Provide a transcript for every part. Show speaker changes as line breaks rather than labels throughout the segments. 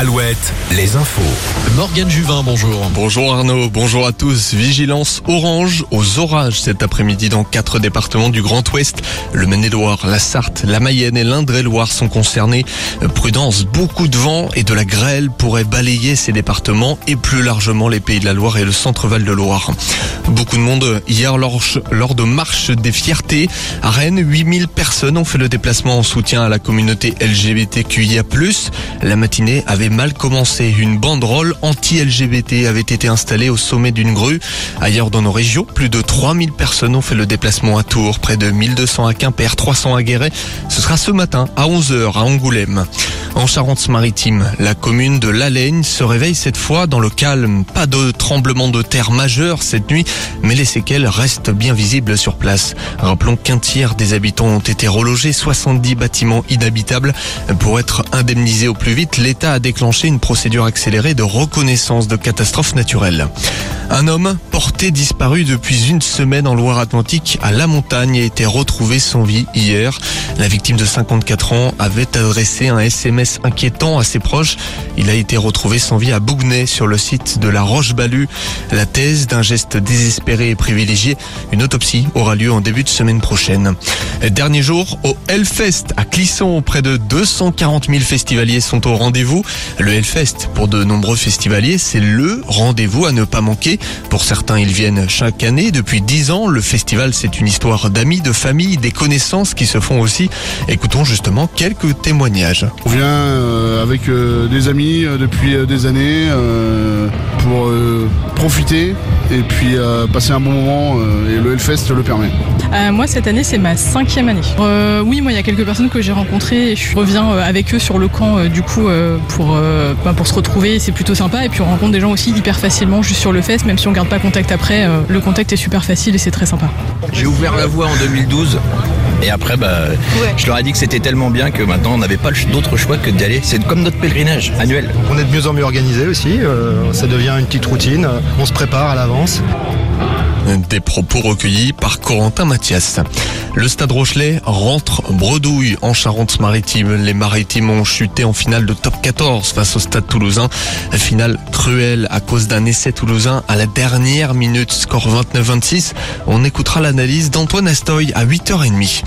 Alouette, les infos.
Morgane Juvin, bonjour.
Bonjour Arnaud, bonjour à tous. Vigilance orange aux orages cet après-midi dans quatre départements du Grand Ouest. Le Maine-et-Loire, la Sarthe, la Mayenne et l'Indre-et-Loire sont concernés. Prudence, beaucoup de vent et de la grêle pourraient balayer ces départements et plus largement les Pays de la Loire et le centre-val de Loire. Beaucoup de monde hier lors, lors de marche des fiertés. À Rennes, 8000 personnes ont fait le déplacement en soutien à la communauté LGBTQIA+. La matinée avait mal commencé. Une banderole anti-LGBT avait été installée au sommet d'une grue. Ailleurs dans nos régions, plus de 3000 personnes ont fait le déplacement à Tours, près de 1200 à Quimper, 300 à Guéret. Ce sera ce matin à 11h à Angoulême. En Charente-Maritime, la commune de Lalagne se réveille cette fois dans le calme. Pas de tremblement de terre majeur cette nuit, mais les séquelles restent bien visibles sur place. Rappelons qu'un tiers des habitants ont été relogés, 70 bâtiments inhabitables. Pour être indemnisés au plus vite, l'État a déclenché une procédure accélérée de reconnaissance de catastrophes naturelles. Un homme porté disparu depuis une semaine en Loire-Atlantique à La Montagne a été retrouvé sans vie hier. La victime de 54 ans avait adressé un SMS inquiétant à ses proches. Il a été retrouvé sans vie à Bougnay sur le site de la Roche-Balue. La thèse d'un geste désespéré et privilégié, une autopsie aura lieu en début de semaine prochaine. Dernier jour au Hellfest à Clisson. Près de 240 000 festivaliers sont au rendez-vous. Le Hellfest, pour de nombreux festivaliers, c'est le rendez-vous à ne pas manquer. Pour certains, ils viennent chaque année. Depuis dix ans, le festival, c'est une histoire d'amis, de famille, des connaissances qui se font aussi. Écoutons justement quelques témoignages.
On vient euh, avec euh, des amis euh, depuis des années pour profiter et puis passer un bon moment et le Hellfest le permet.
moi cette année c'est ma cinquième année. oui moi il y a quelques personnes que j'ai rencontrées et je reviens avec eux sur le camp du coup pour, bah, pour se retrouver c'est plutôt sympa et puis on rencontre des gens aussi hyper facilement juste sur le fest même si on garde pas contact après, euh, le contact est super facile et c'est très sympa.
J'ai ouvert la voie en 2012 et après, bah, je leur ai dit que c'était tellement bien que maintenant on n'avait pas d'autre choix que d'y aller. C'est comme notre pèlerinage annuel.
On est de mieux en mieux organisé aussi. Euh, ça devient une petite routine. On se prépare à l'avance.
Des propos recueillis par Corentin Mathias. Le Stade Rochelet rentre bredouille en Charente-Maritime. Les Maritimes ont chuté en finale de top 14 face au Stade Toulousain. Finale cruelle à cause d'un essai toulousain à la dernière minute, score 29-26. On écoutera l'analyse d'Antoine Astoy à 8h30.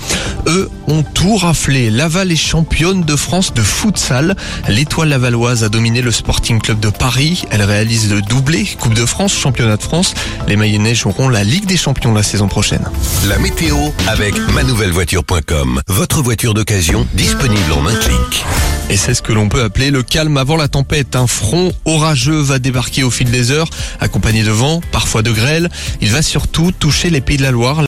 Eux ont tout raflé. Laval est championne de France de futsal. L'étoile lavalloise a dominé le Sporting Club de Paris. Elle réalise le doublé, Coupe de France, Championnat de France. Les Mayennais joueront la Ligue des Champions la saison prochaine.
La météo avec manouvellevoiture.com. Votre voiture d'occasion disponible en un clic.
Et c'est ce que l'on peut appeler le calme avant la tempête. Un front orageux va débarquer au fil des heures, accompagné de vent, parfois de grêle. Il va surtout toucher les pays de la Loire.